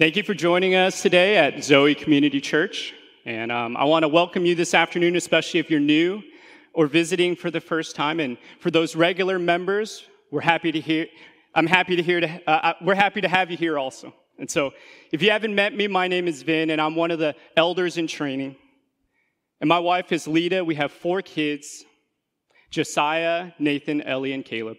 Thank you for joining us today at Zoe Community Church. And um, I want to welcome you this afternoon, especially if you're new or visiting for the first time. And for those regular members, we're happy to hear. I'm happy to hear. To, uh, uh, we're happy to have you here also. And so, if you haven't met me, my name is Vin, and I'm one of the elders in training. And my wife is Lita. We have four kids: Josiah, Nathan, Ellie, and Caleb.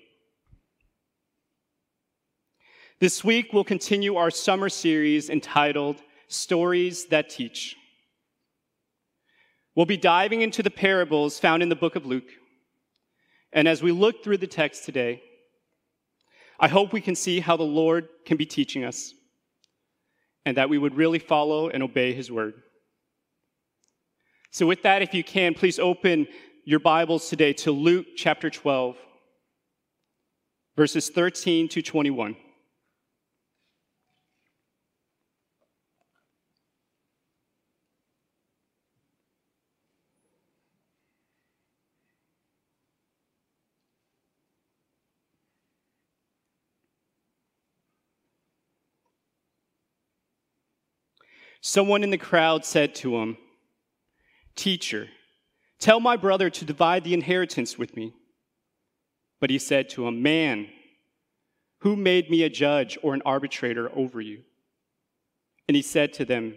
This week, we'll continue our summer series entitled Stories That Teach. We'll be diving into the parables found in the book of Luke. And as we look through the text today, I hope we can see how the Lord can be teaching us and that we would really follow and obey his word. So, with that, if you can, please open your Bibles today to Luke chapter 12, verses 13 to 21. Someone in the crowd said to him, Teacher, tell my brother to divide the inheritance with me. But he said to him, Man, who made me a judge or an arbitrator over you? And he said to them,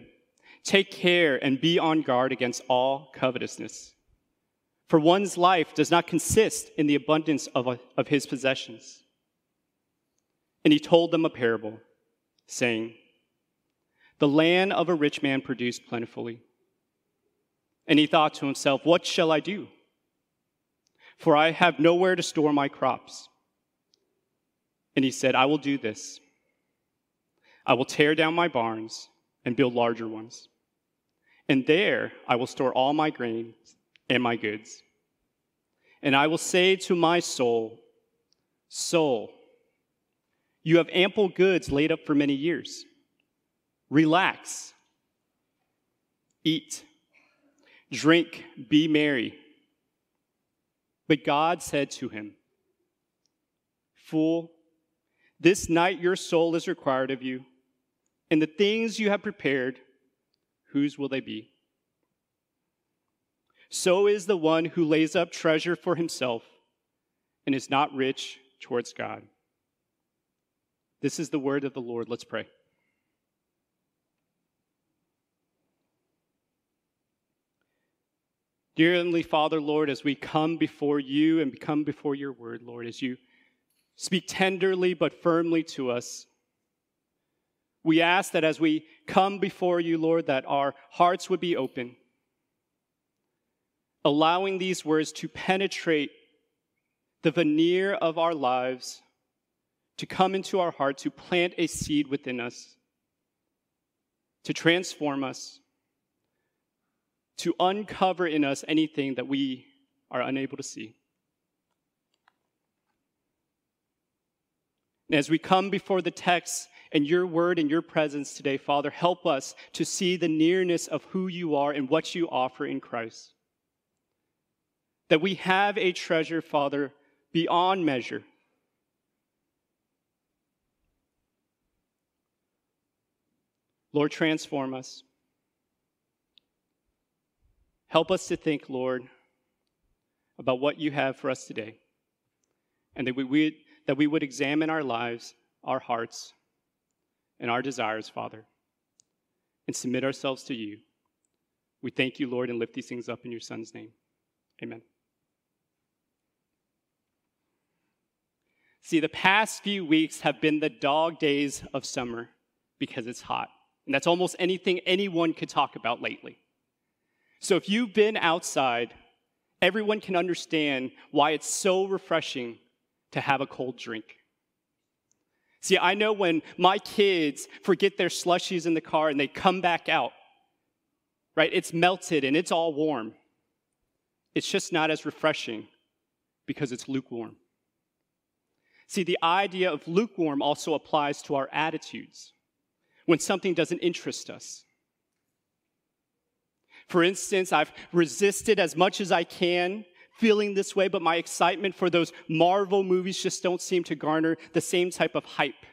Take care and be on guard against all covetousness. For one's life does not consist in the abundance of, of his possessions. And he told them a parable, saying, the land of a rich man produced plentifully. And he thought to himself, What shall I do? For I have nowhere to store my crops. And he said, I will do this. I will tear down my barns and build larger ones. And there I will store all my grains and my goods. And I will say to my soul, Soul, you have ample goods laid up for many years relax, eat, drink, be merry. But God said to him, Fool, this night your soul is required of you, and the things you have prepared, whose will they be? So is the one who lays up treasure for himself and is not rich towards God. This is the word of the Lord. Let's pray. Dear Father, Lord, as we come before you and come before your word, Lord, as you speak tenderly but firmly to us, we ask that as we come before you, Lord, that our hearts would be open, allowing these words to penetrate the veneer of our lives, to come into our heart, to plant a seed within us, to transform us to uncover in us anything that we are unable to see. And as we come before the text and your word and your presence today, Father, help us to see the nearness of who you are and what you offer in Christ. That we have a treasure, Father, beyond measure. Lord, transform us. Help us to think, Lord, about what you have for us today, and that we would, that we would examine our lives, our hearts, and our desires, Father, and submit ourselves to you. We thank you, Lord, and lift these things up in your Son's name. Amen. See, the past few weeks have been the dog days of summer because it's hot. And that's almost anything anyone could talk about lately. So if you've been outside, everyone can understand why it's so refreshing to have a cold drink. See, I know when my kids forget their slushies in the car and they come back out, right? It's melted and it's all warm. It's just not as refreshing because it's lukewarm. See, the idea of lukewarm also applies to our attitudes. When something doesn't interest us, for instance, I've resisted as much as I can feeling this way, but my excitement for those Marvel movies just don't seem to garner the same type of hype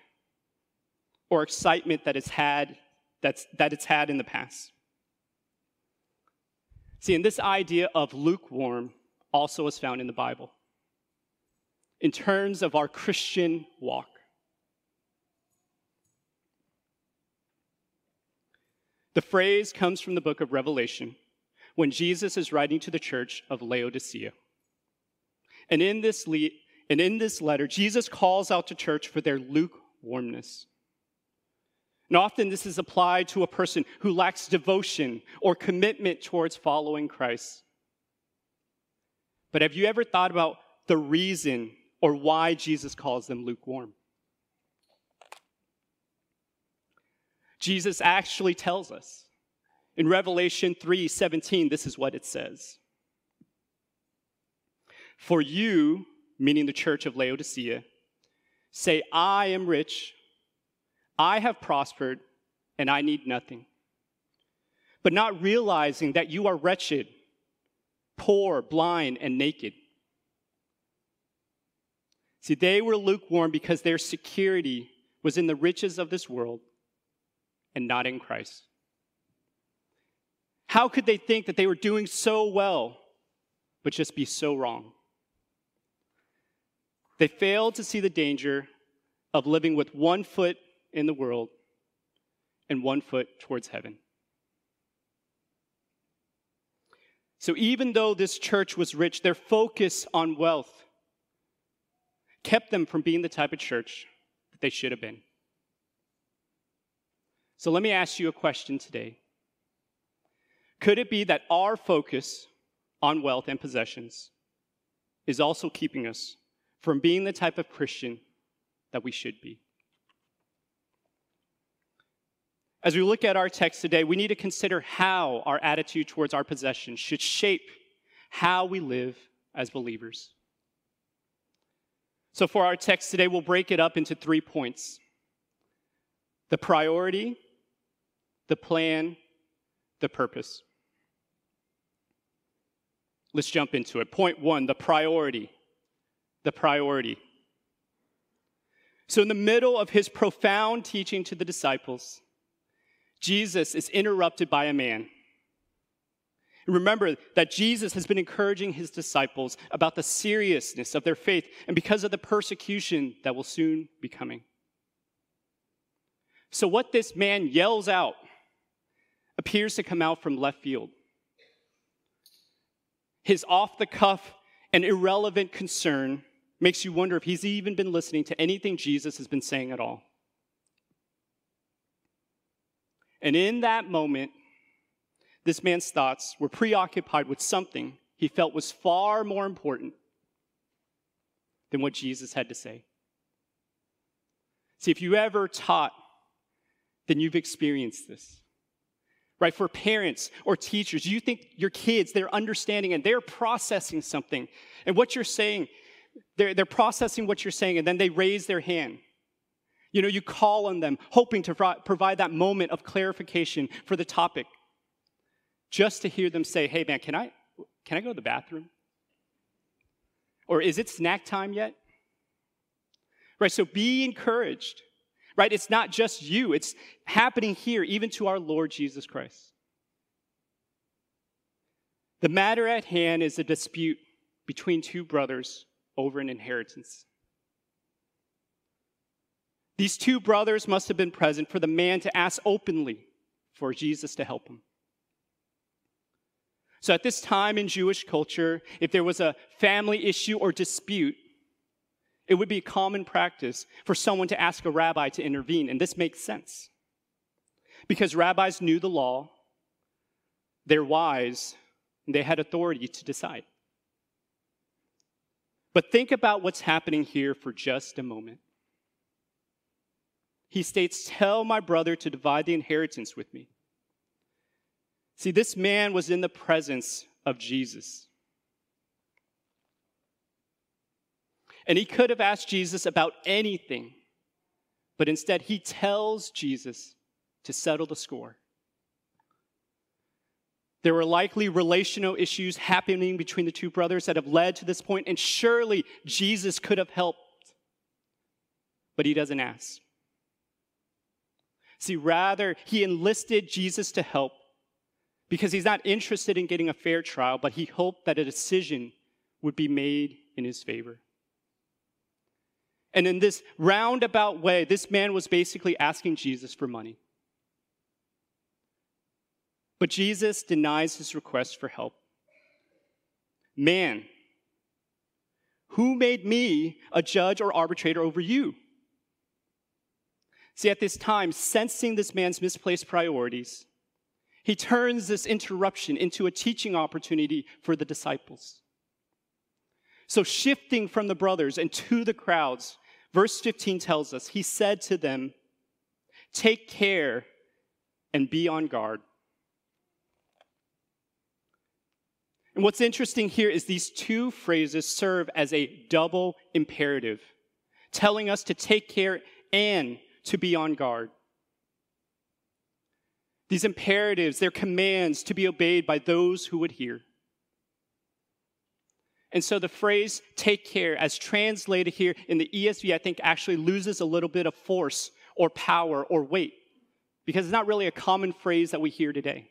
or excitement that it's had that's, that it's had in the past. See, and this idea of lukewarm also is found in the Bible in terms of our Christian walk. The phrase comes from the book of Revelation when Jesus is writing to the church of Laodicea. And in this, le- and in this letter, Jesus calls out to church for their lukewarmness. And often this is applied to a person who lacks devotion or commitment towards following Christ. But have you ever thought about the reason or why Jesus calls them lukewarm? Jesus actually tells us. In Revelation 3:17, this is what it says. For you, meaning the church of Laodicea, say, I am rich, I have prospered, and I need nothing. But not realizing that you are wretched, poor, blind, and naked. See, they were lukewarm because their security was in the riches of this world and not in Christ. How could they think that they were doing so well, but just be so wrong? They failed to see the danger of living with one foot in the world and one foot towards heaven. So, even though this church was rich, their focus on wealth kept them from being the type of church that they should have been. So let me ask you a question today. Could it be that our focus on wealth and possessions is also keeping us from being the type of Christian that we should be? As we look at our text today, we need to consider how our attitude towards our possessions should shape how we live as believers. So, for our text today, we'll break it up into three points the priority, the plan, the purpose. Let's jump into it. Point one the priority. The priority. So, in the middle of his profound teaching to the disciples, Jesus is interrupted by a man. Remember that Jesus has been encouraging his disciples about the seriousness of their faith and because of the persecution that will soon be coming. So, what this man yells out appears to come out from left field. His off the cuff and irrelevant concern makes you wonder if he's even been listening to anything Jesus has been saying at all. And in that moment, this man's thoughts were preoccupied with something he felt was far more important than what Jesus had to say. See, if you ever taught, then you've experienced this. Right? For parents or teachers, you think your kids, they're understanding and they're processing something. And what you're saying, they're, they're processing what you're saying, and then they raise their hand. You know, you call on them, hoping to provide that moment of clarification for the topic just to hear them say, hey, man, can I, can I go to the bathroom? Or is it snack time yet? Right, so be encouraged. Right, it's not just you, it's happening here, even to our Lord Jesus Christ. The matter at hand is a dispute between two brothers over an inheritance. These two brothers must have been present for the man to ask openly for Jesus to help him. So at this time in Jewish culture, if there was a family issue or dispute, it would be common practice for someone to ask a rabbi to intervene. And this makes sense. Because rabbis knew the law, they're wise, and they had authority to decide. But think about what's happening here for just a moment. He states, Tell my brother to divide the inheritance with me. See, this man was in the presence of Jesus. And he could have asked Jesus about anything, but instead he tells Jesus to settle the score. There were likely relational issues happening between the two brothers that have led to this point, and surely Jesus could have helped, but he doesn't ask. See, rather, he enlisted Jesus to help because he's not interested in getting a fair trial, but he hoped that a decision would be made in his favor. And in this roundabout way, this man was basically asking Jesus for money. But Jesus denies his request for help. Man, who made me a judge or arbitrator over you? See, at this time, sensing this man's misplaced priorities, he turns this interruption into a teaching opportunity for the disciples. So, shifting from the brothers and to the crowds, verse 15 tells us, He said to them, Take care and be on guard. And what's interesting here is these two phrases serve as a double imperative, telling us to take care and to be on guard. These imperatives, they're commands to be obeyed by those who would hear. And so the phrase take care, as translated here in the ESV, I think actually loses a little bit of force or power or weight because it's not really a common phrase that we hear today.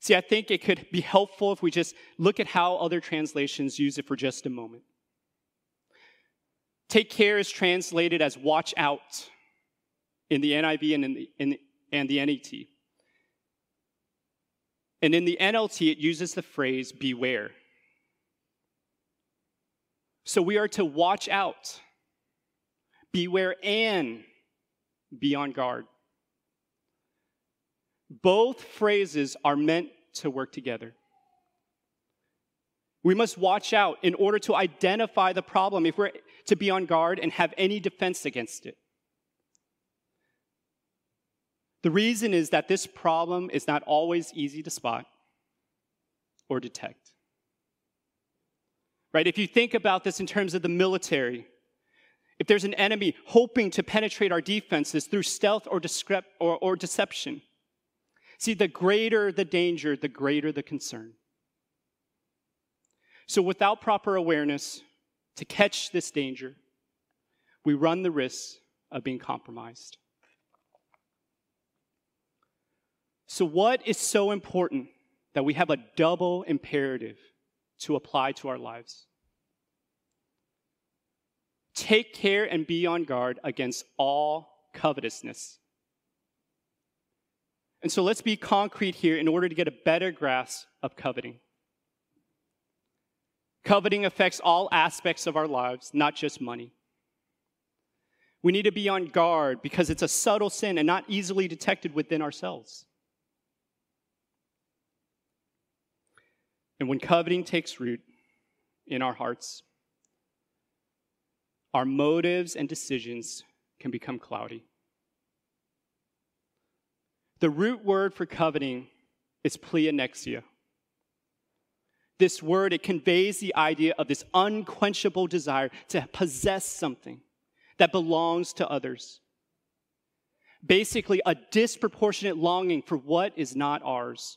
See, I think it could be helpful if we just look at how other translations use it for just a moment. Take care is translated as watch out in the NIV and, in the, in, and the NET. And in the NLT, it uses the phrase beware. So we are to watch out, beware, and be on guard. Both phrases are meant to work together. We must watch out in order to identify the problem if we're to be on guard and have any defense against it. The reason is that this problem is not always easy to spot or detect. Right? If you think about this in terms of the military, if there's an enemy hoping to penetrate our defenses through stealth or, or, or deception, see, the greater the danger, the greater the concern. So, without proper awareness to catch this danger, we run the risk of being compromised. So, what is so important that we have a double imperative to apply to our lives? Take care and be on guard against all covetousness. And so let's be concrete here in order to get a better grasp of coveting. Coveting affects all aspects of our lives, not just money. We need to be on guard because it's a subtle sin and not easily detected within ourselves. And when coveting takes root in our hearts, our motives and decisions can become cloudy. The root word for coveting is pleonexia. This word, it conveys the idea of this unquenchable desire to possess something that belongs to others. Basically, a disproportionate longing for what is not ours.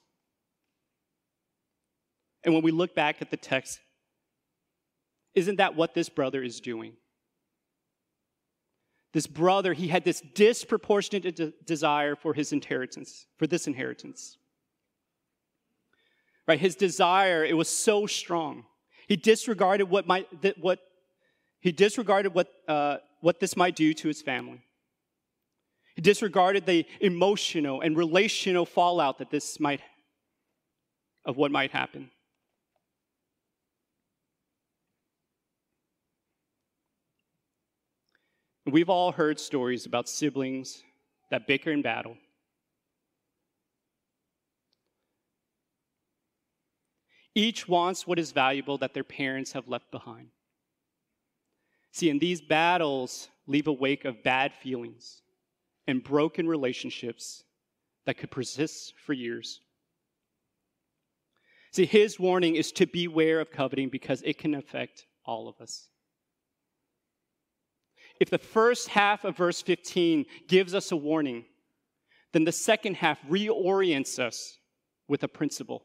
And when we look back at the text, isn't that what this brother is doing? This brother, he had this disproportionate de- desire for his inheritance, for this inheritance. Right? His desire, it was so strong. He disregarded what might, that what, he disregarded what, uh, what this might do to his family. He disregarded the emotional and relational fallout that this might, of what might happen. We've all heard stories about siblings that bicker and battle. Each wants what is valuable that their parents have left behind. See, and these battles leave a wake of bad feelings and broken relationships that could persist for years. See, his warning is to beware of coveting because it can affect all of us. If the first half of verse 15 gives us a warning, then the second half reorients us with a principle.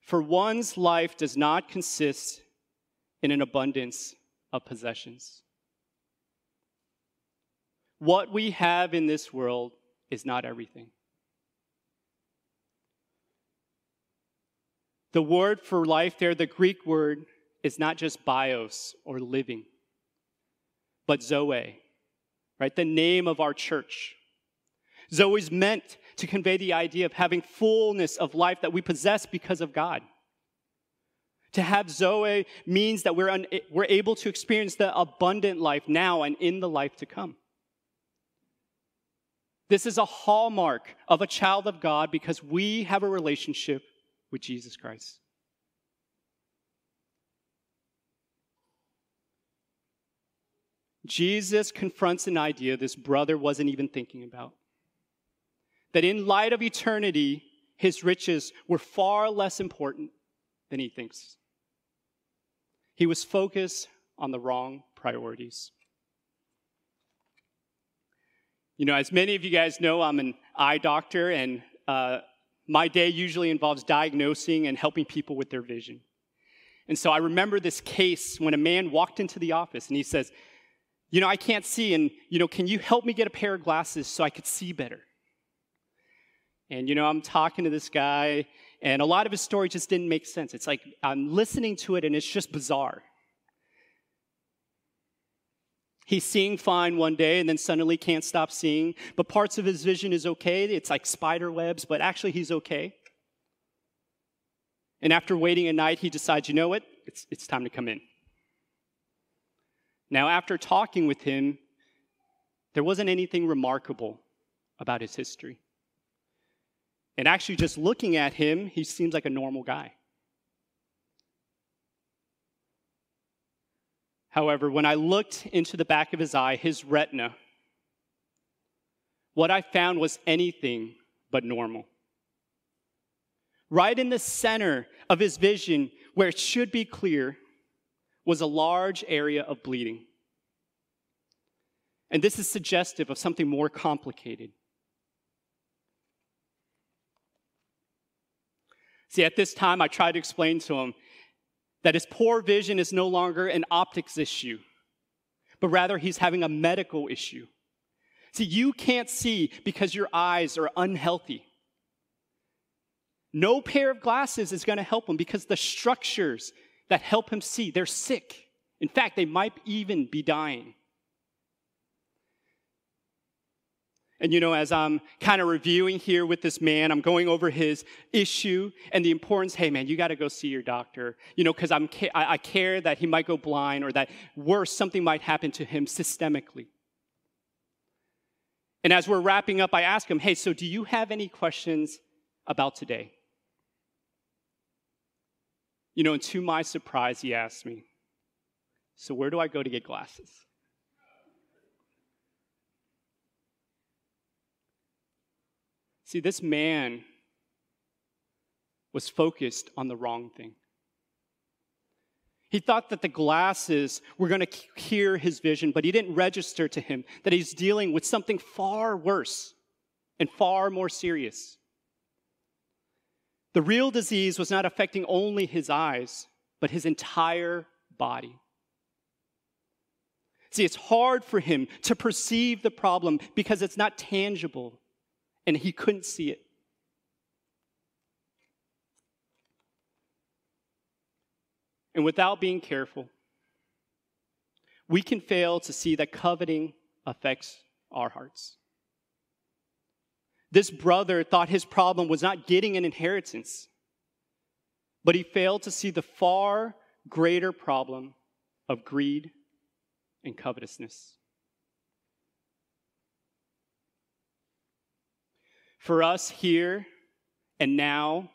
For one's life does not consist in an abundance of possessions. what we have in this world is not everything. The word for life there, the Greek word, is not just bios or living, but zoe, right? The name of our church. Zoe is meant to convey the idea of having fullness of life that we possess because of God. To have Zoe means that we're, un- we're able to experience the abundant life now and in the life to come. This is a hallmark of a child of God because we have a relationship with Jesus Christ. Jesus confronts an idea this brother wasn't even thinking about. That in light of eternity, his riches were far less important than he thinks. He was focused on the wrong priorities. You know, as many of you guys know, I'm an eye doctor, and uh, my day usually involves diagnosing and helping people with their vision. And so I remember this case when a man walked into the office and he says, You know, I can't see, and, you know, can you help me get a pair of glasses so I could see better? And, you know, I'm talking to this guy, and a lot of his story just didn't make sense. It's like I'm listening to it, and it's just bizarre. He's seeing fine one day and then suddenly can't stop seeing, but parts of his vision is okay. It's like spider webs, but actually he's okay. And after waiting a night, he decides, you know what? It's, it's time to come in. Now, after talking with him, there wasn't anything remarkable about his history. And actually, just looking at him, he seems like a normal guy. However, when I looked into the back of his eye, his retina, what I found was anything but normal. Right in the center of his vision, where it should be clear, was a large area of bleeding. And this is suggestive of something more complicated. See, at this time, I tried to explain to him that his poor vision is no longer an optics issue, but rather he's having a medical issue. See, you can't see because your eyes are unhealthy. No pair of glasses is going to help him because the structures that help him see, they're sick. In fact, they might even be dying. And you know, as I'm kind of reviewing here with this man, I'm going over his issue and the importance. Hey, man, you got to go see your doctor. You know, because I'm I, I care that he might go blind or that worse, something might happen to him systemically. And as we're wrapping up, I ask him, Hey, so do you have any questions about today? You know, and to my surprise, he asked me, So where do I go to get glasses? See, this man was focused on the wrong thing. He thought that the glasses were going to cure his vision, but he didn't register to him that he's dealing with something far worse and far more serious. The real disease was not affecting only his eyes, but his entire body. See, it's hard for him to perceive the problem because it's not tangible and he couldn't see it. And without being careful, we can fail to see that coveting affects our hearts. This brother thought his problem was not getting an inheritance, but he failed to see the far greater problem of greed and covetousness. For us here and now,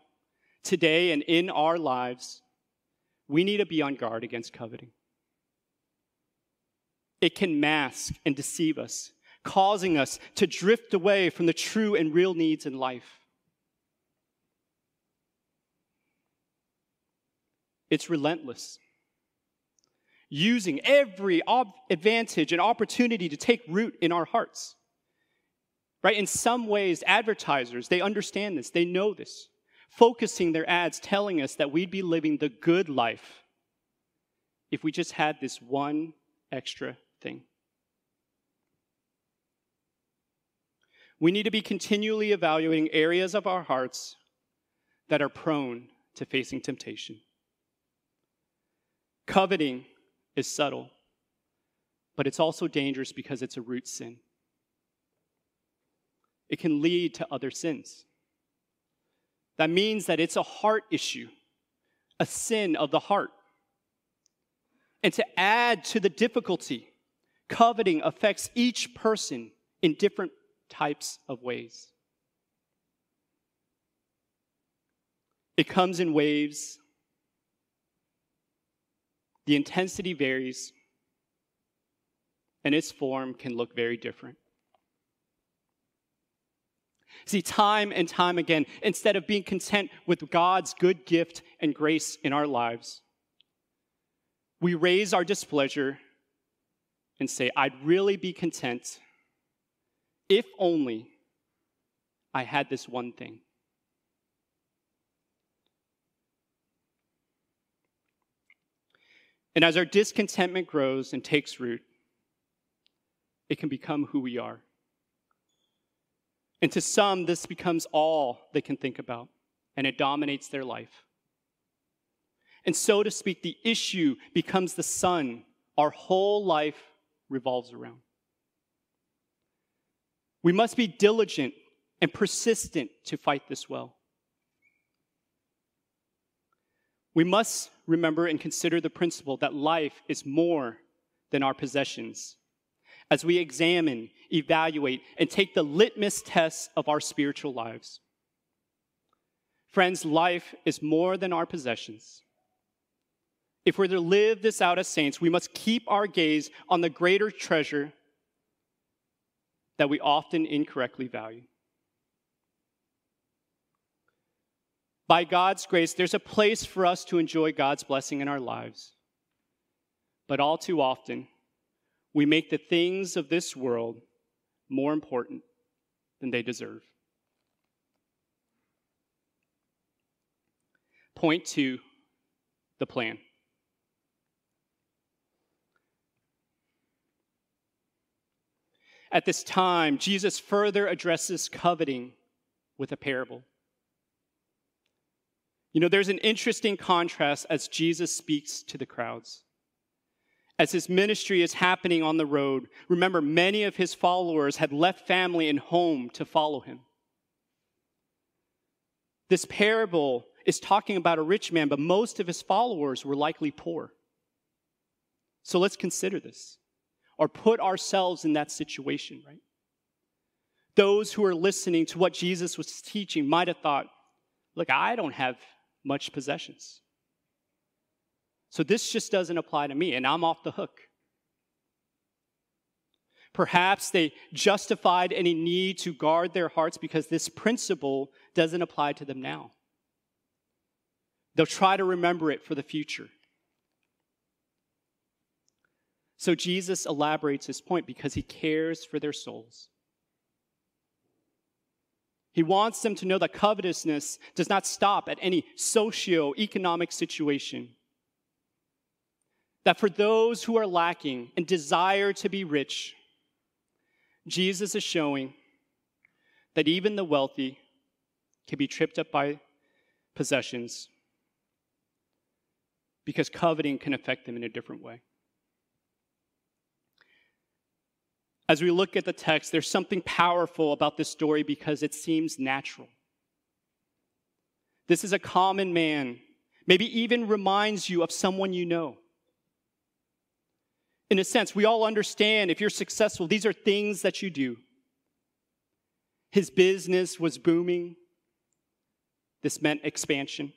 today and in our lives, we need to be on guard against coveting. It can mask and deceive us, causing us to drift away from the true and real needs in life. It's relentless, using every advantage and opportunity to take root in our hearts. Right? In some ways, advertisers, they understand this, they know this, focusing their ads telling us that we'd be living the good life if we just had this one extra thing. We need to be continually evaluating areas of our hearts that are prone to facing temptation. Coveting is subtle, but it's also dangerous because it's a root sin. It can lead to other sins. That means that it's a heart issue, a sin of the heart. And to add to the difficulty, coveting affects each person in different types of ways. It comes in waves. The intensity varies, and its form can look very different. See, time and time again, instead of being content with God's good gift and grace in our lives, we raise our displeasure and say, I'd really be content if only I had this one thing. And as our discontentment grows and takes root, it can become who we are. And to some, this becomes all they can think about, and it dominates their life. And so to speak, the issue becomes the sun our whole life revolves around. We must be diligent and persistent to fight this well. We must remember and consider the principle that life is more than our possessions as we examine, evaluate, and take the litmus test of our spiritual lives. Friends, life is more than our possessions. If we're to live this out as saints, we must keep our gaze on the greater treasure that we often incorrectly value. By God's grace, there's a place for us to enjoy God's blessing in our lives. But all too often, we make the things of this world more important than they deserve. Point two the plan. At this time, Jesus further addresses coveting with a parable. You know, there's an interesting contrast as Jesus speaks to the crowds. As his ministry is happening on the road, remember, many of his followers had left family and home to follow him. This parable is talking about a rich man, but most of his followers were likely poor. So let's consider this or put ourselves in that situation, right? Those who are listening to what Jesus was teaching might have thought, look, I don't have much possessions. So this just doesn't apply to me, and I'm off the hook. Perhaps they justified any need to guard their hearts because this principle doesn't apply to them now. They'll try to remember it for the future. So Jesus elaborates his point because he cares for their souls. He wants them to know that covetousness does not stop at any socio-economic situation. That for those who are lacking and desire to be rich, Jesus is showing that even the wealthy can be tripped up by possessions because coveting can affect them in a different way. As we look at the text, there's something powerful about this story because it seems natural. This is a common man, maybe even reminds you of someone you know. In a sense, we all understand if you're successful, these are things that you do. His business was booming. This meant expansion.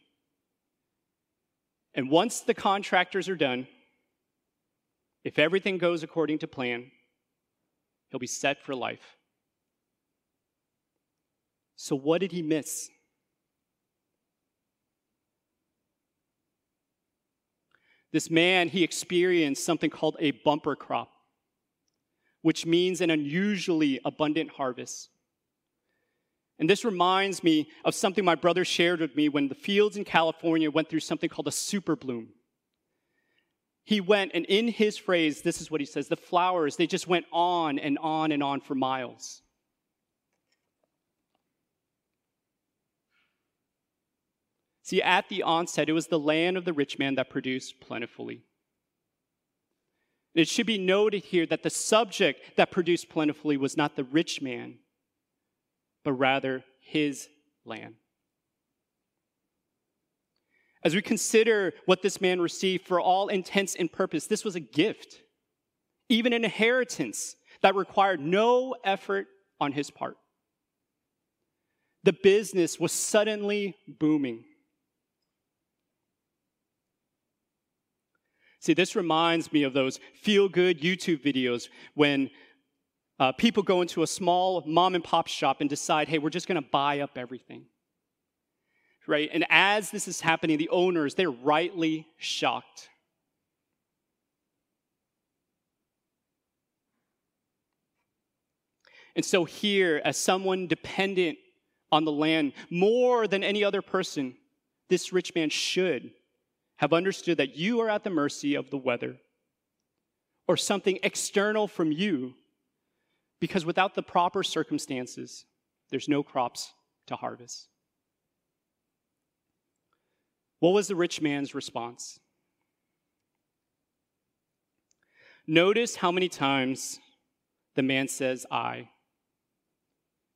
And once the contractors are done, if everything goes according to plan, He'll be set for life. So, what did he miss? This man, he experienced something called a bumper crop, which means an unusually abundant harvest. And this reminds me of something my brother shared with me when the fields in California went through something called a super bloom he went, and in his phrase, this is what he says the flowers, they just went on and on and on for miles. See, at the onset, it was the land of the rich man that produced plentifully. It should be noted here that the subject that produced plentifully was not the rich man, but rather his land. As we consider what this man received, for all intents and purpose, this was a gift, even an inheritance that required no effort on his part. The business was suddenly booming. See, this reminds me of those feel good YouTube videos when uh, people go into a small mom and pop shop and decide, hey, we're just going to buy up everything right? And as this is happening, the owners, they're rightly shocked. And so, here, as someone dependent on the land more than any other person, this rich man should have understood that you are at the mercy of the weather or something external from you, because without the proper circumstances, there's no crops to harvest. What was the rich man's response? Notice how many times the man says, I,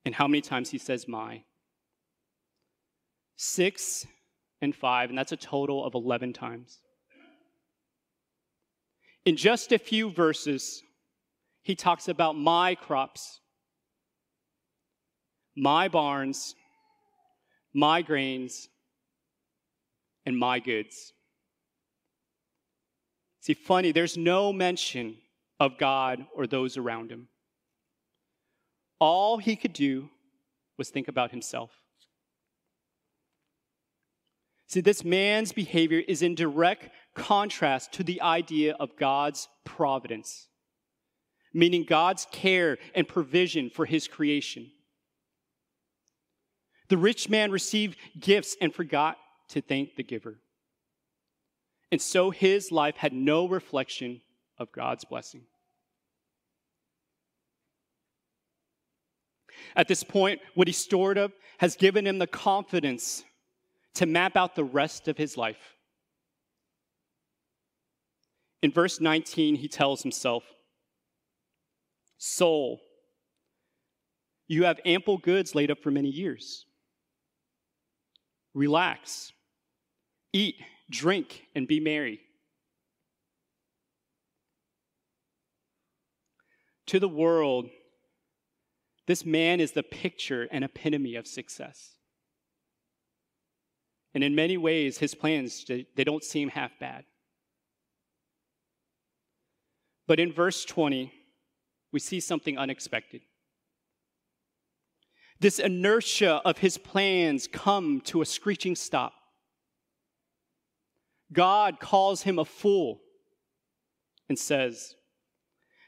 and how many times he says, my. Six and five, and that's a total of 11 times. In just a few verses, he talks about my crops, my barns, my grains, and my goods. See, funny, there's no mention of God or those around him. All he could do was think about himself. See, this man's behavior is in direct contrast to the idea of God's providence, meaning God's care and provision for his creation. The rich man received gifts and forgot to thank the giver. And so his life had no reflection of God's blessing. At this point, what he stored up has given him the confidence to map out the rest of his life. In verse 19, he tells himself, Soul, you have ample goods laid up for many years. Relax Eat, drink, and be merry. To the world, this man is the picture and epitome of success. And in many ways, his plans, they don't seem half bad. But in verse 20, we see something unexpected. This inertia of his plans come to a screeching stop. God calls him a fool and says,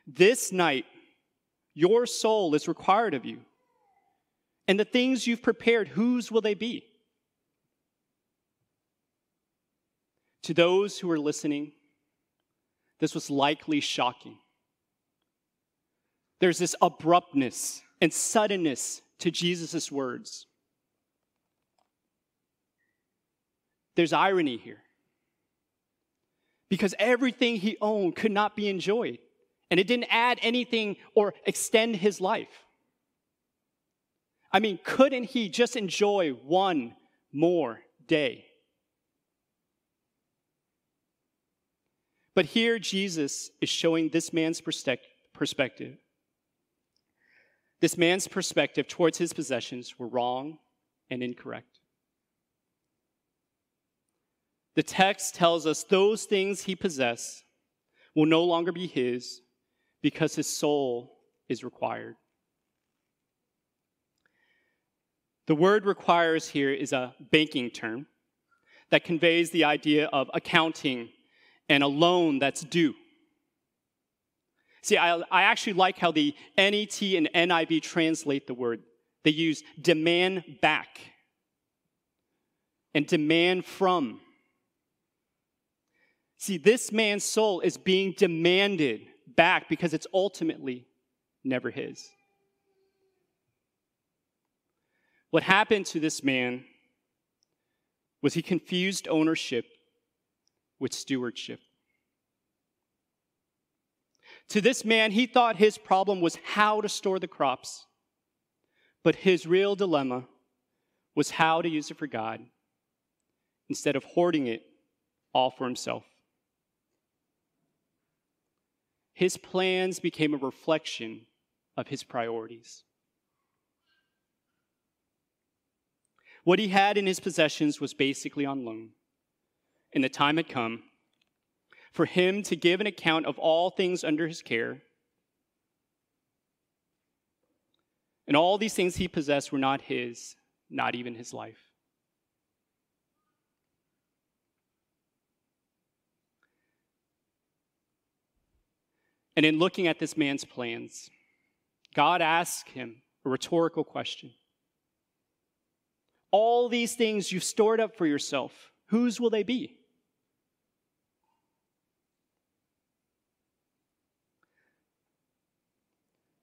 This night your soul is required of you. And the things you've prepared, whose will they be? To those who are listening, this was likely shocking. There's this abruptness and suddenness to Jesus' words. There's irony here because everything he owned could not be enjoyed, and it didn't add anything or extend his life. I mean, couldn't he just enjoy one more day? But here, Jesus is showing this man's perspective. This man's perspective towards his possessions were wrong and incorrect. The text tells us those things he possessed will no longer be his because his soul is required. The word requires here is a banking term that conveys the idea of accounting and a loan that's due. See, I, I actually like how the NET and NIV translate the word. They use demand back and demand from. See, this man's soul is being demanded back because it's ultimately never his. What happened to this man was he confused ownership with stewardship. To this man, he thought his problem was how to store the crops, but his real dilemma was how to use it for God instead of hoarding it all for himself. His plans became a reflection of his priorities. What he had in his possessions was basically on loan, and the time had come for him to give an account of all things under his care. And all these things he possessed were not his, not even his life. And in looking at this man's plans, God asked him a rhetorical question. All these things you've stored up for yourself, whose will they be?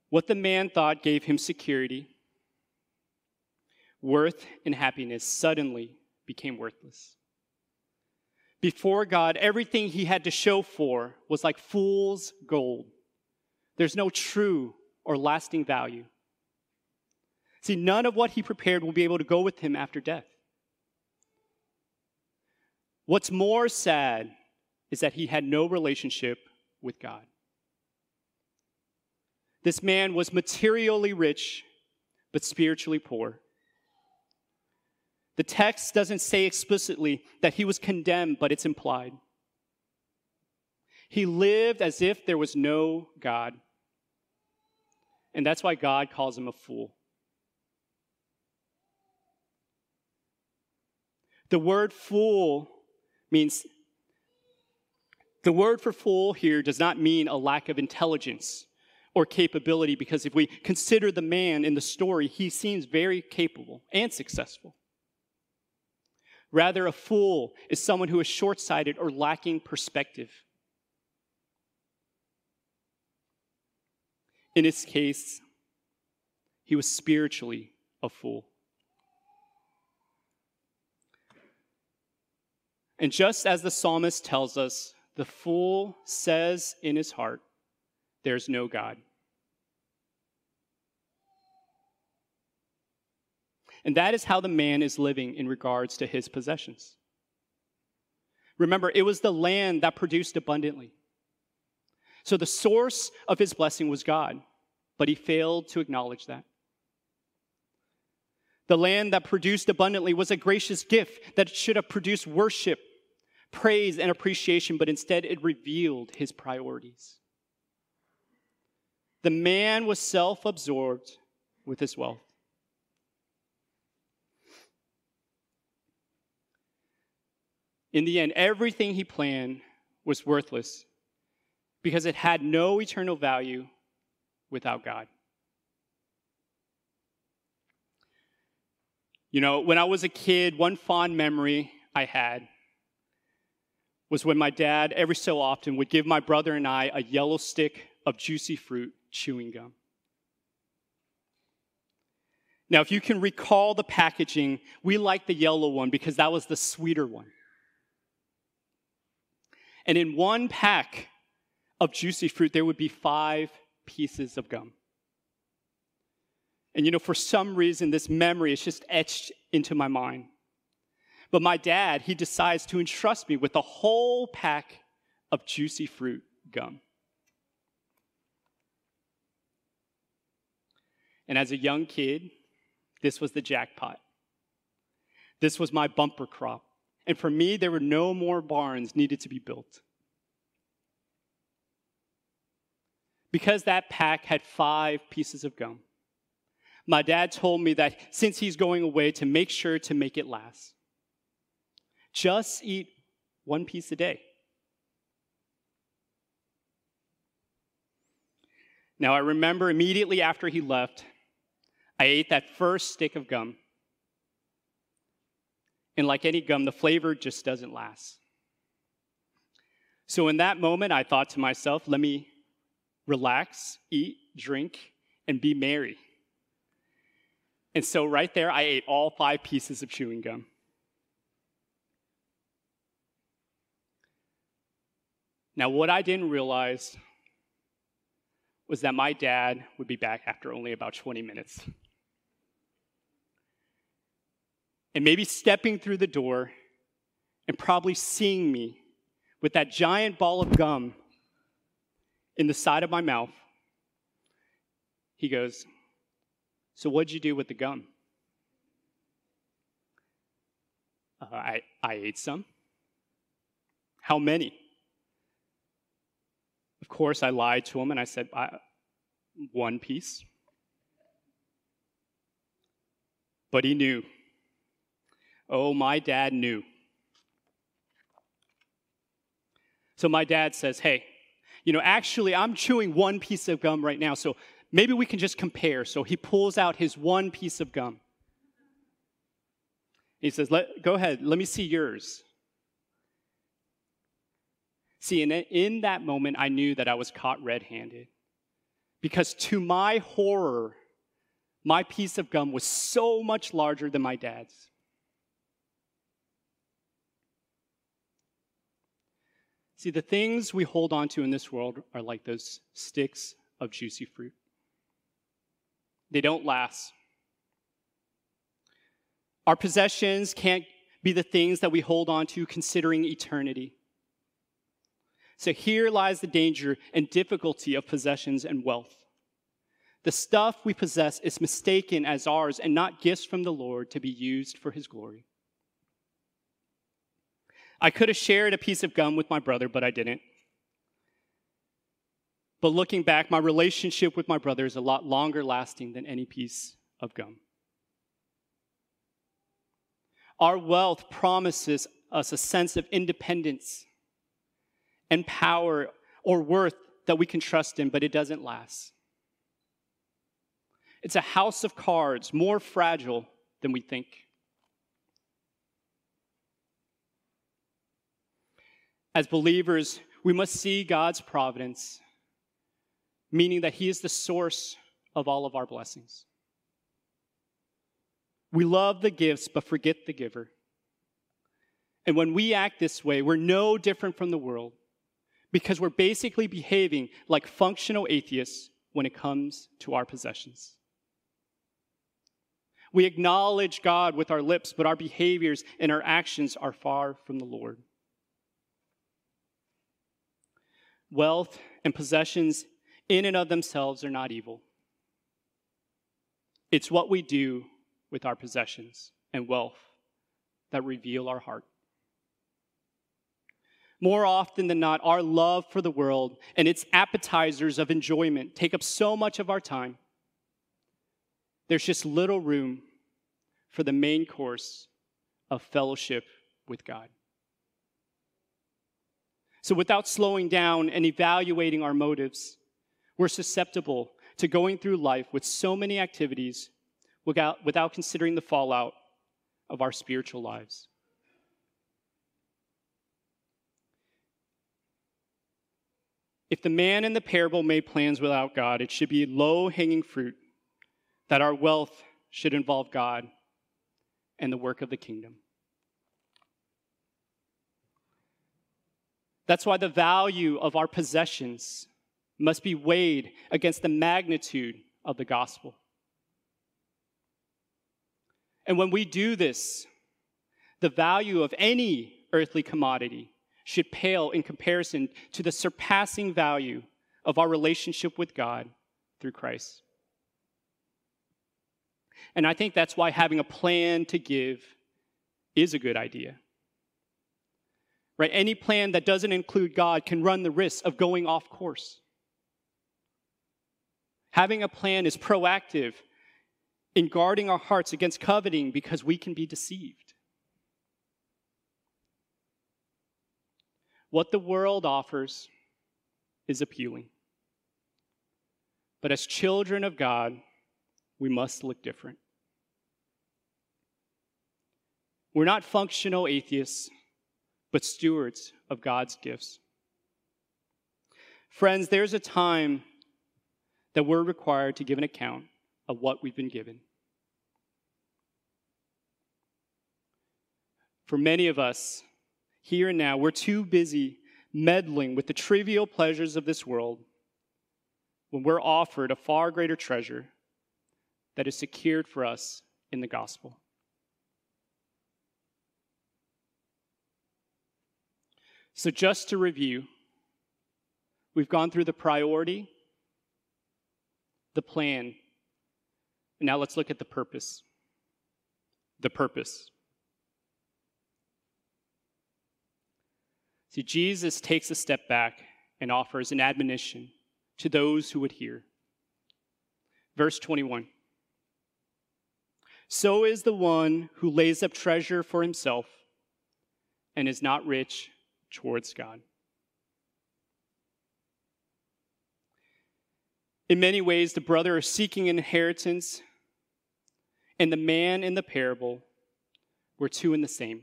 What the man thought gave him security, worth, and happiness suddenly became worthless. Before God, everything he had to show for was like fool's gold. There's no true or lasting value. See, none of what he prepared will be able to go with him after death. What's more sad is that he had no relationship with God. This man was materially rich, but spiritually poor. The text doesn't say explicitly that he was condemned, but it's implied. He lived as if there was no God. And that's why God calls him a fool. The word fool means, the word for fool here does not mean a lack of intelligence or capability because if we consider the man in the story, he seems very capable and successful. Rather, a fool is someone who is short sighted or lacking perspective. In his case, he was spiritually a fool. And just as the psalmist tells us, the fool says in his heart, There's no God. And that is how the man is living in regards to his possessions. Remember, it was the land that produced abundantly. So the source of his blessing was God, but he failed to acknowledge that. The land that produced abundantly was a gracious gift that should have produced worship, praise, and appreciation, but instead it revealed his priorities. The man was self absorbed with his wealth. In the end, everything he planned was worthless because it had no eternal value without God. You know, when I was a kid, one fond memory I had was when my dad, every so often, would give my brother and I a yellow stick of juicy fruit chewing gum. Now, if you can recall the packaging, we liked the yellow one because that was the sweeter one. And in one pack of juicy fruit, there would be five pieces of gum. And you know, for some reason, this memory is just etched into my mind. But my dad, he decides to entrust me with a whole pack of juicy fruit gum. And as a young kid, this was the jackpot. This was my bumper crop. And for me, there were no more barns needed to be built. Because that pack had five pieces of gum, my dad told me that since he's going away, to make sure to make it last. Just eat one piece a day. Now, I remember immediately after he left, I ate that first stick of gum and like any gum, the flavor just doesn't last. So in that moment, I thought to myself, let me relax, eat, drink, and be merry. And so right there, I ate all five pieces of chewing gum. Now, what I didn't realize was that my dad would be back after only about 20 minutes. And maybe stepping through the door and probably seeing me with that giant ball of gum in the side of my mouth, he goes, So, what'd you do with the gum? Uh, I, I ate some. How many? Of course, I lied to him and I said, One piece. But he knew. Oh, my dad knew. So my dad says, Hey, you know, actually, I'm chewing one piece of gum right now, so maybe we can just compare. So he pulls out his one piece of gum. He says, let, Go ahead, let me see yours. See, in, in that moment, I knew that I was caught red handed. Because to my horror, my piece of gum was so much larger than my dad's. See, the things we hold on to in this world are like those sticks of juicy fruit. They don't last. Our possessions can't be the things that we hold on to considering eternity. So here lies the danger and difficulty of possessions and wealth. The stuff we possess is mistaken as ours and not gifts from the Lord to be used for his glory. I could have shared a piece of gum with my brother, but I didn't. But looking back, my relationship with my brother is a lot longer lasting than any piece of gum. Our wealth promises us a sense of independence and power or worth that we can trust in, but it doesn't last. It's a house of cards, more fragile than we think. As believers, we must see God's providence, meaning that He is the source of all of our blessings. We love the gifts, but forget the giver. And when we act this way, we're no different from the world because we're basically behaving like functional atheists when it comes to our possessions. We acknowledge God with our lips, but our behaviors and our actions are far from the Lord. Wealth and possessions, in and of themselves, are not evil. It's what we do with our possessions and wealth that reveal our heart. More often than not, our love for the world and its appetizers of enjoyment take up so much of our time. There's just little room for the main course of fellowship with God. So, without slowing down and evaluating our motives, we're susceptible to going through life with so many activities without, without considering the fallout of our spiritual lives. If the man in the parable made plans without God, it should be low hanging fruit that our wealth should involve God and the work of the kingdom. That's why the value of our possessions must be weighed against the magnitude of the gospel. And when we do this, the value of any earthly commodity should pale in comparison to the surpassing value of our relationship with God through Christ. And I think that's why having a plan to give is a good idea right? Any plan that doesn't include God can run the risk of going off course. Having a plan is proactive in guarding our hearts against coveting because we can be deceived. What the world offers is appealing. But as children of God, we must look different. We're not functional atheists but stewards of God's gifts. Friends, there's a time that we're required to give an account of what we've been given. For many of us, here and now, we're too busy meddling with the trivial pleasures of this world when we're offered a far greater treasure that is secured for us in the gospel. So, just to review, we've gone through the priority, the plan, now let's look at the purpose. The purpose. See, Jesus takes a step back and offers an admonition to those who would hear. Verse 21 So is the one who lays up treasure for himself and is not rich towards God. In many ways, the brother is seeking inheritance, and the man in the parable were two in the same.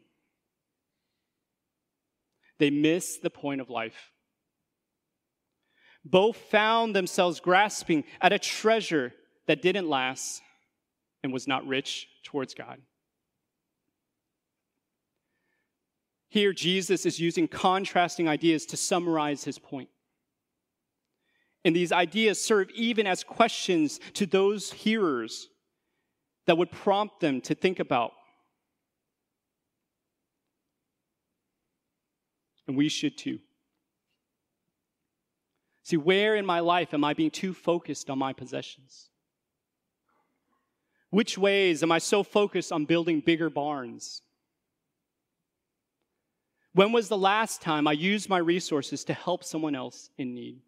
They miss the point of life. Both found themselves grasping at a treasure that didn't last and was not rich towards God. Here, Jesus is using contrasting ideas to summarize his point. And these ideas serve even as questions to those hearers that would prompt them to think about. And we should too. See, where in my life am I being too focused on my possessions? Which ways am I so focused on building bigger barns? When was the last time I used my resources to help someone else in need?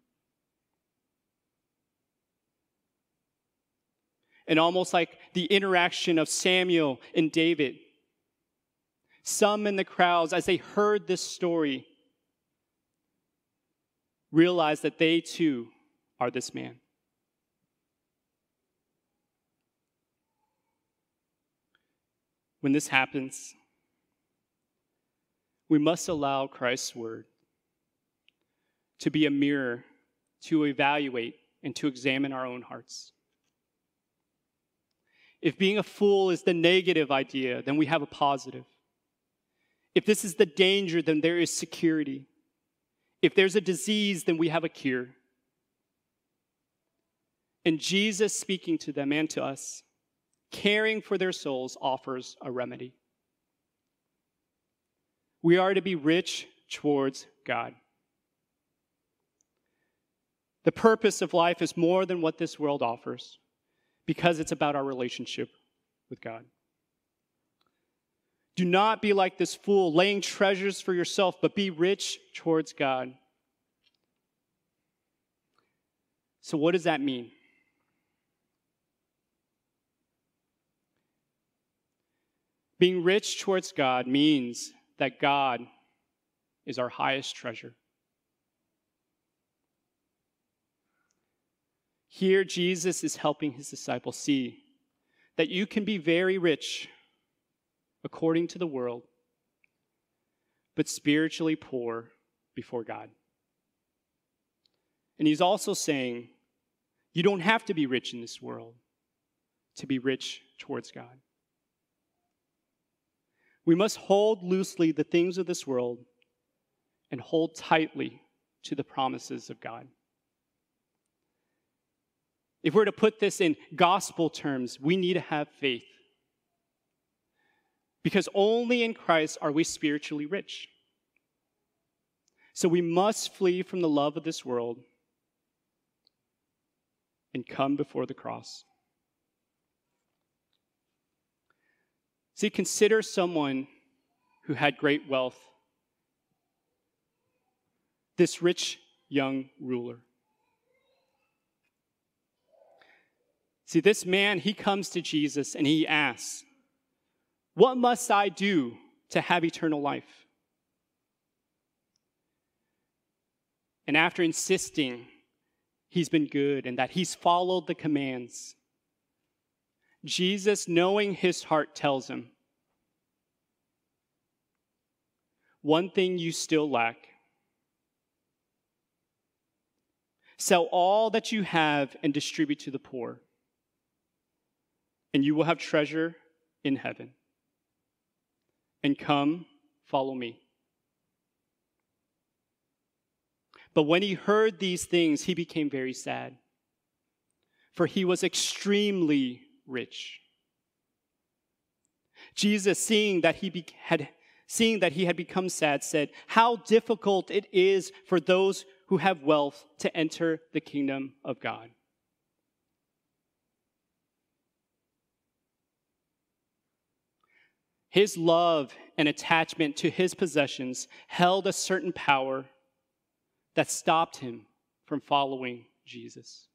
And almost like the interaction of Samuel and David, some in the crowds, as they heard this story, realized that they too are this man. When this happens, we must allow Christ's word to be a mirror to evaluate and to examine our own hearts. If being a fool is the negative idea, then we have a positive. If this is the danger, then there is security. If there's a disease, then we have a cure. And Jesus speaking to them and to us, caring for their souls, offers a remedy. We are to be rich towards God. The purpose of life is more than what this world offers because it's about our relationship with God. Do not be like this fool, laying treasures for yourself, but be rich towards God. So, what does that mean? Being rich towards God means that God is our highest treasure. Here, Jesus is helping his disciples see that you can be very rich according to the world, but spiritually poor before God. And he's also saying, you don't have to be rich in this world to be rich towards God. We must hold loosely the things of this world and hold tightly to the promises of God. If we're to put this in gospel terms, we need to have faith. Because only in Christ are we spiritually rich. So we must flee from the love of this world and come before the cross. See, consider someone who had great wealth, this rich young ruler. See, this man, he comes to Jesus and he asks, What must I do to have eternal life? And after insisting he's been good and that he's followed the commands, Jesus, knowing his heart, tells him, One thing you still lack. Sell all that you have and distribute to the poor, and you will have treasure in heaven. And come, follow me. But when he heard these things, he became very sad, for he was extremely rich. Jesus, seeing that he had seeing that he had become sad, said, How difficult it is for those who have wealth to enter the kingdom of God. His love and attachment to his possessions held a certain power that stopped him from following Jesus.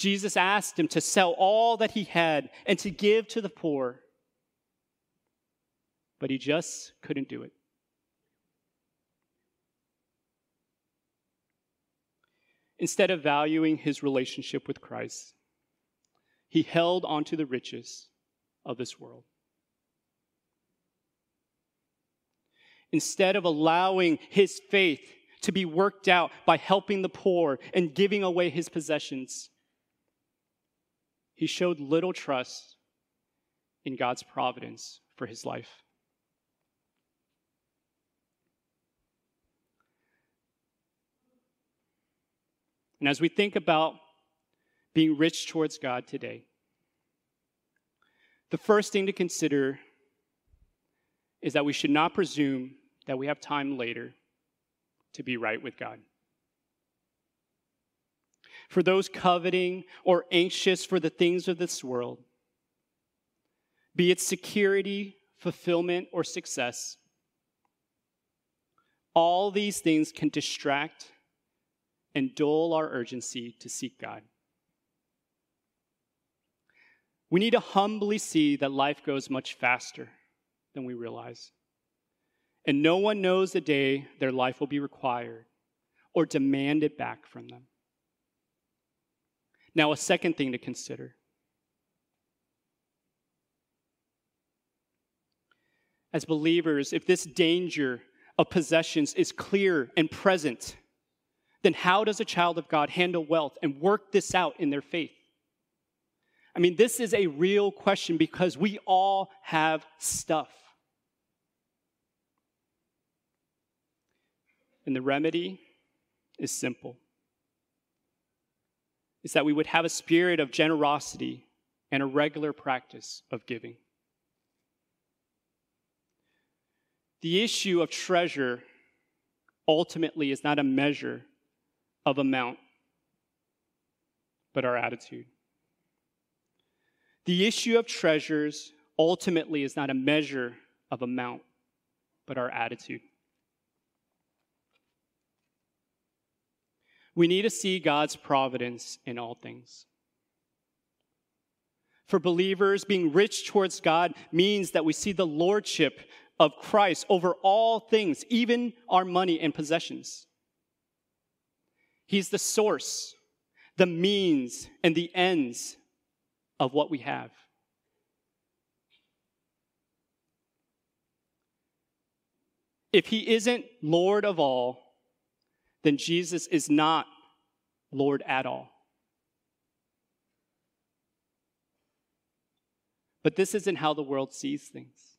Jesus asked him to sell all that he had and to give to the poor, but he just couldn't do it. Instead of valuing his relationship with Christ, he held onto the riches of this world. Instead of allowing his faith to be worked out by helping the poor and giving away his possessions, he showed little trust in God's providence for his life. And as we think about being rich towards God today, the first thing to consider is that we should not presume that we have time later to be right with God. For those coveting or anxious for the things of this world, be it security, fulfillment, or success, all these things can distract and dull our urgency to seek God. We need to humbly see that life goes much faster than we realize. And no one knows the day their life will be required or demanded back from them. Now, a second thing to consider. As believers, if this danger of possessions is clear and present, then how does a child of God handle wealth and work this out in their faith? I mean, this is a real question because we all have stuff. And the remedy is simple it's that we would have a spirit of generosity and a regular practice of giving. The issue of treasure ultimately is not a measure of amount, but our attitude. The issue of treasures ultimately is not a measure of amount, but our attitude. We need to see God's providence in all things. For believers, being rich towards God means that we see the lordship of Christ over all things, even our money and possessions. He's the source, the means, and the ends of what we have. If he isn't Lord of all, then Jesus is not Lord at all. But this isn't how the world sees things.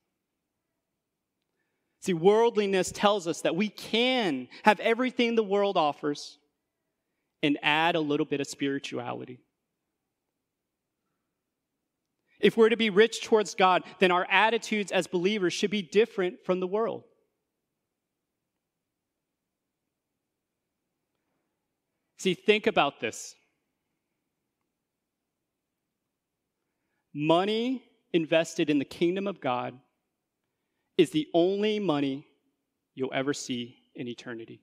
See, worldliness tells us that we can have everything the world offers and add a little bit of spirituality. If we're to be rich towards God, then our attitudes as believers should be different from the world. See, think about this. Money invested in the kingdom of God is the only money you'll ever see in eternity.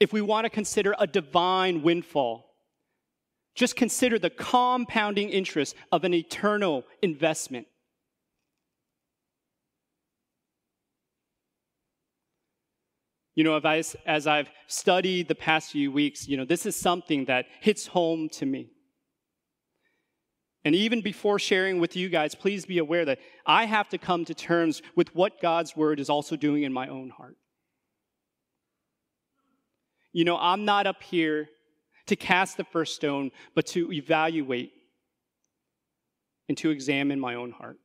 If we want to consider a divine windfall, just consider the compounding interest of an eternal investment. You know, as, as I've studied the past few weeks, you know, this is something that hits home to me. And even before sharing with you guys, please be aware that I have to come to terms with what God's word is also doing in my own heart. You know, I'm not up here to cast the first stone, but to evaluate and to examine my own heart.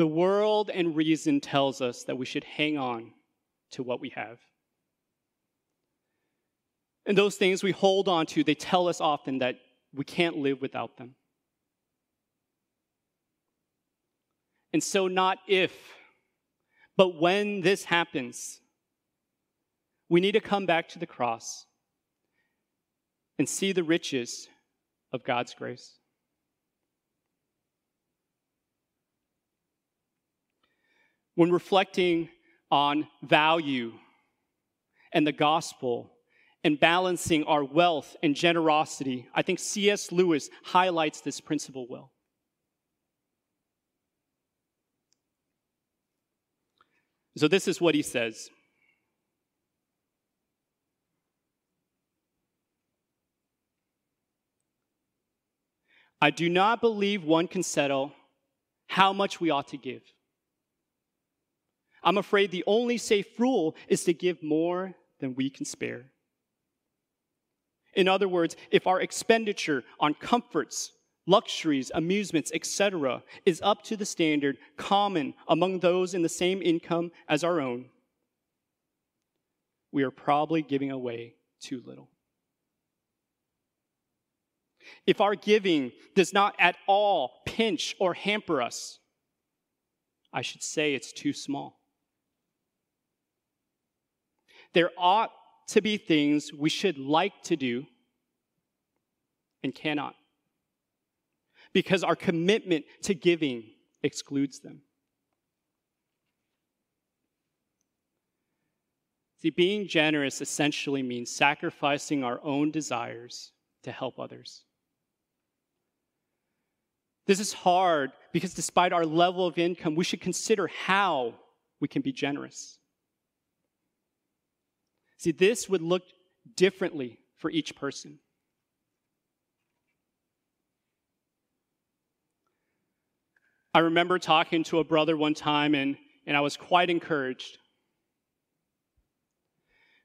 The world and reason tells us that we should hang on to what we have. And those things we hold on to, they tell us often that we can't live without them. And so, not if, but when this happens, we need to come back to the cross and see the riches of God's grace. When reflecting on value and the gospel and balancing our wealth and generosity, I think C.S. Lewis highlights this principle well. So, this is what he says. I do not believe one can settle how much we ought to give. I'm afraid the only safe rule is to give more than we can spare. In other words, if our expenditure on comforts, luxuries, amusements, etc., is up to the standard common among those in the same income as our own, we are probably giving away too little. If our giving does not at all pinch or hamper us, I should say it's too small. There ought to be things we should like to do and cannot because our commitment to giving excludes them. See, being generous essentially means sacrificing our own desires to help others. This is hard because despite our level of income, we should consider how we can be generous. See, this would look differently for each person. I remember talking to a brother one time, and, and I was quite encouraged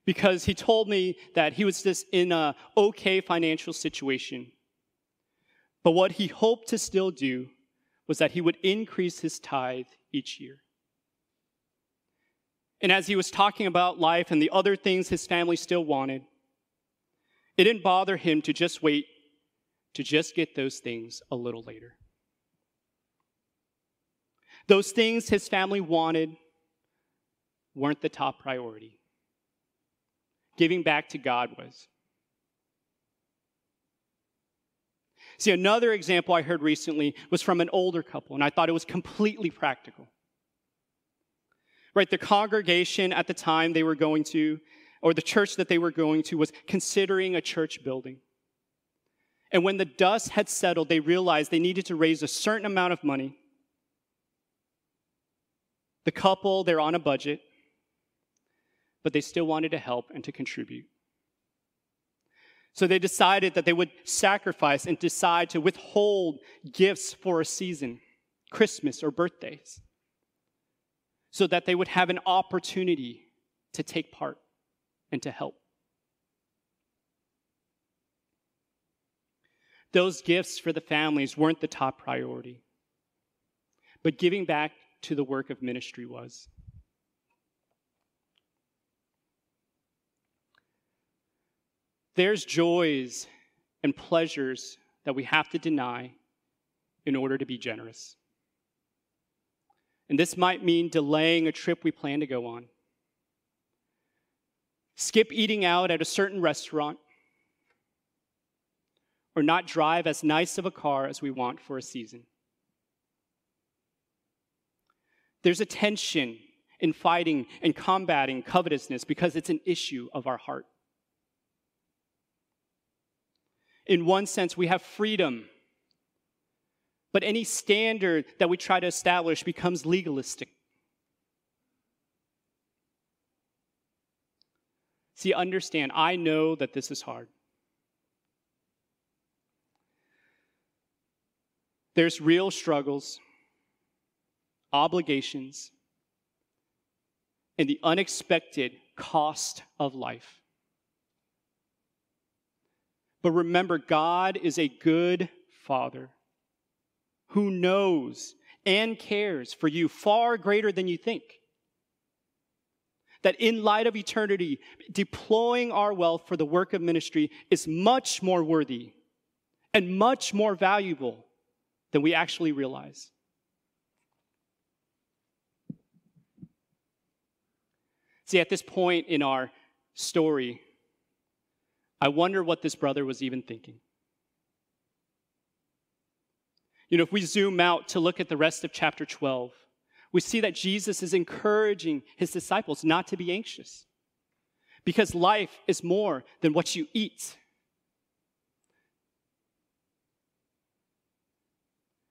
because he told me that he was just in a okay financial situation. But what he hoped to still do was that he would increase his tithe each year. And as he was talking about life and the other things his family still wanted, it didn't bother him to just wait to just get those things a little later. Those things his family wanted weren't the top priority. Giving back to God was. See, another example I heard recently was from an older couple, and I thought it was completely practical right? The congregation at the time they were going to, or the church that they were going to, was considering a church building. And when the dust had settled, they realized they needed to raise a certain amount of money. The couple, they're on a budget, but they still wanted to help and to contribute. So they decided that they would sacrifice and decide to withhold gifts for a season, Christmas or birthdays so that they would have an opportunity to take part and to help. Those gifts for the families weren't the top priority, but giving back to the work of ministry was. There's joys and pleasures that we have to deny in order to be generous. And this might mean delaying a trip we plan to go on. Skip eating out at a certain restaurant. Or not drive as nice of a car as we want for a season. There's a tension in fighting and combating covetousness because it's an issue of our heart. In one sense, we have freedom but any standard that we try to establish becomes legalistic. See, understand, I know that this is hard. There's real struggles, obligations, and the unexpected cost of life. But remember, God is a good father who knows and cares for you far greater than you think. That in light of eternity, deploying our wealth for the work of ministry is much more worthy and much more valuable than we actually realize. See, at this point in our story, I wonder what this brother was even thinking. You know, if we zoom out to look at the rest of chapter 12, we see that Jesus is encouraging his disciples not to be anxious because life is more than what you eat.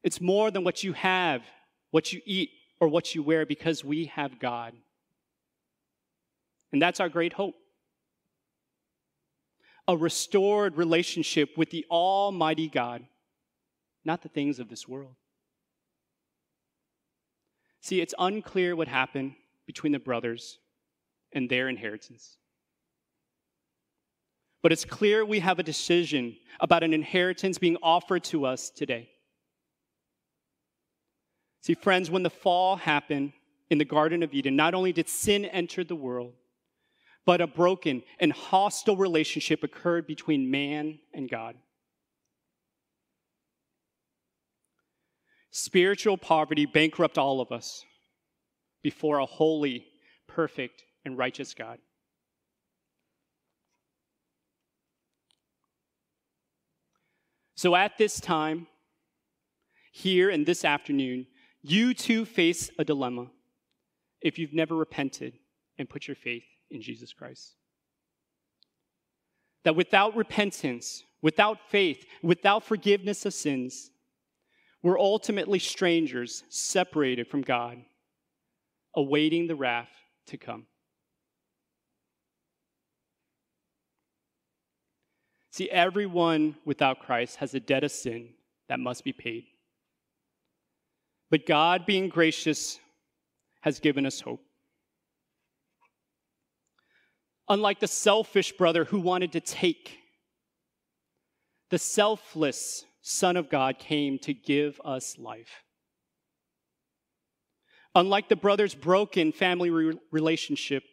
It's more than what you have, what you eat, or what you wear because we have God. And that's our great hope a restored relationship with the Almighty God, not the things of this world. See, it's unclear what happened between the brothers and their inheritance. But it's clear we have a decision about an inheritance being offered to us today. See, friends, when the fall happened in the Garden of Eden, not only did sin enter the world, but a broken and hostile relationship occurred between man and God. Spiritual poverty bankrupt all of us before a holy, perfect, and righteous God. So at this time, here and this afternoon, you too face a dilemma if you've never repented and put your faith in Jesus Christ. That without repentance, without faith, without forgiveness of sins, we're ultimately strangers separated from God, awaiting the wrath to come. See, everyone without Christ has a debt of sin that must be paid. But God, being gracious, has given us hope. Unlike the selfish brother who wanted to take, the selfless Son of God came to give us life. Unlike the brother's broken family re- relationship,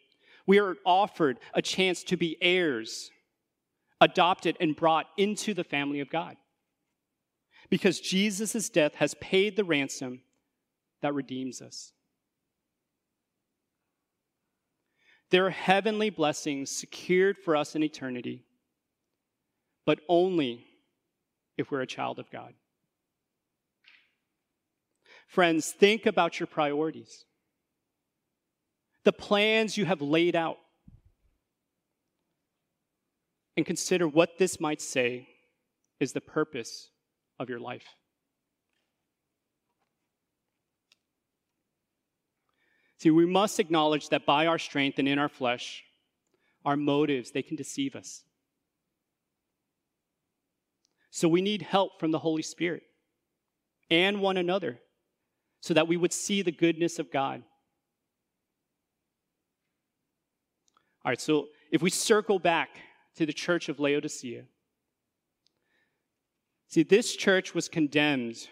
we are offered a chance to be heirs, adopted, and brought into the family of God. Because Jesus' death has paid the ransom that redeems us. There are heavenly blessings secured for us in eternity, but only if we're a child of God. Friends, think about your priorities, the plans you have laid out, and consider what this might say is the purpose of your life. See, we must acknowledge that by our strength and in our flesh, our motives, they can deceive us. So we need help from the Holy Spirit and one another so that we would see the goodness of God. All right, so if we circle back to the church of Laodicea, see, this church was condemned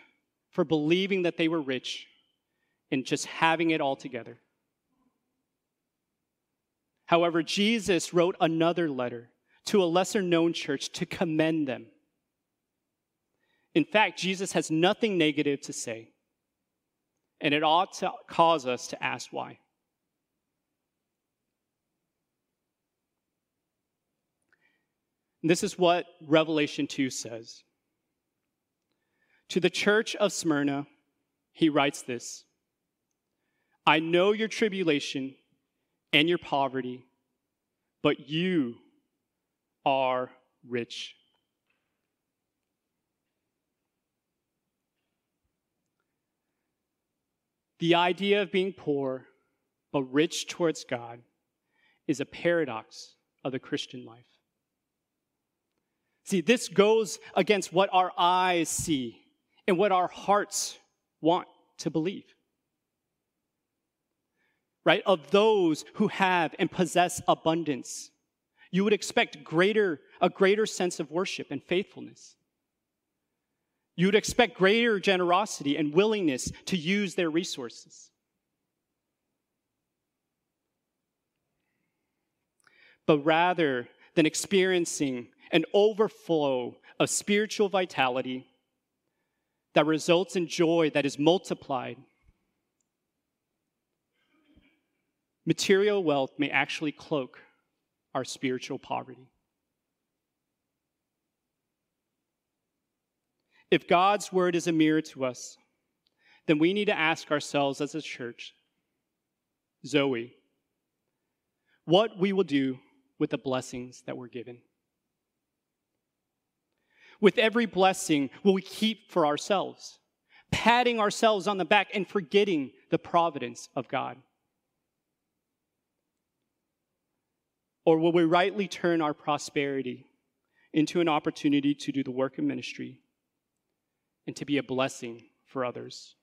for believing that they were rich and just having it all together. However, Jesus wrote another letter to a lesser known church to commend them. In fact, Jesus has nothing negative to say, and it ought to cause us to ask why. this is what Revelation 2 says. To the church of Smyrna, he writes this I know your tribulation and your poverty, but you are rich. The idea of being poor but rich towards God is a paradox of the Christian life. See, this goes against what our eyes see and what our hearts want to believe right, of those who have and possess abundance. You would expect greater, a greater sense of worship and faithfulness. You would expect greater generosity and willingness to use their resources. But rather than experiencing an overflow of spiritual vitality that results in joy that is multiplied, material wealth may actually cloak our spiritual poverty. If God's word is a mirror to us, then we need to ask ourselves as a church, Zoe, what we will do with the blessings that we're given. With every blessing, will we keep for ourselves, patting ourselves on the back and forgetting the providence of God? Or will we rightly turn our prosperity into an opportunity to do the work of ministry and to be a blessing for others?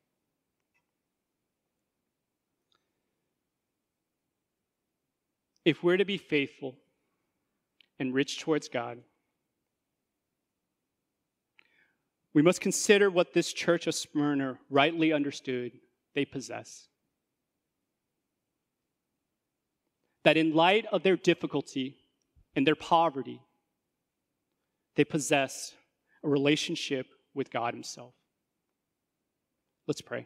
If we're to be faithful and rich towards God, we must consider what this church of Smyrna rightly understood they possess. that in light of their difficulty and their poverty, they possess a relationship with God Himself. Let's pray.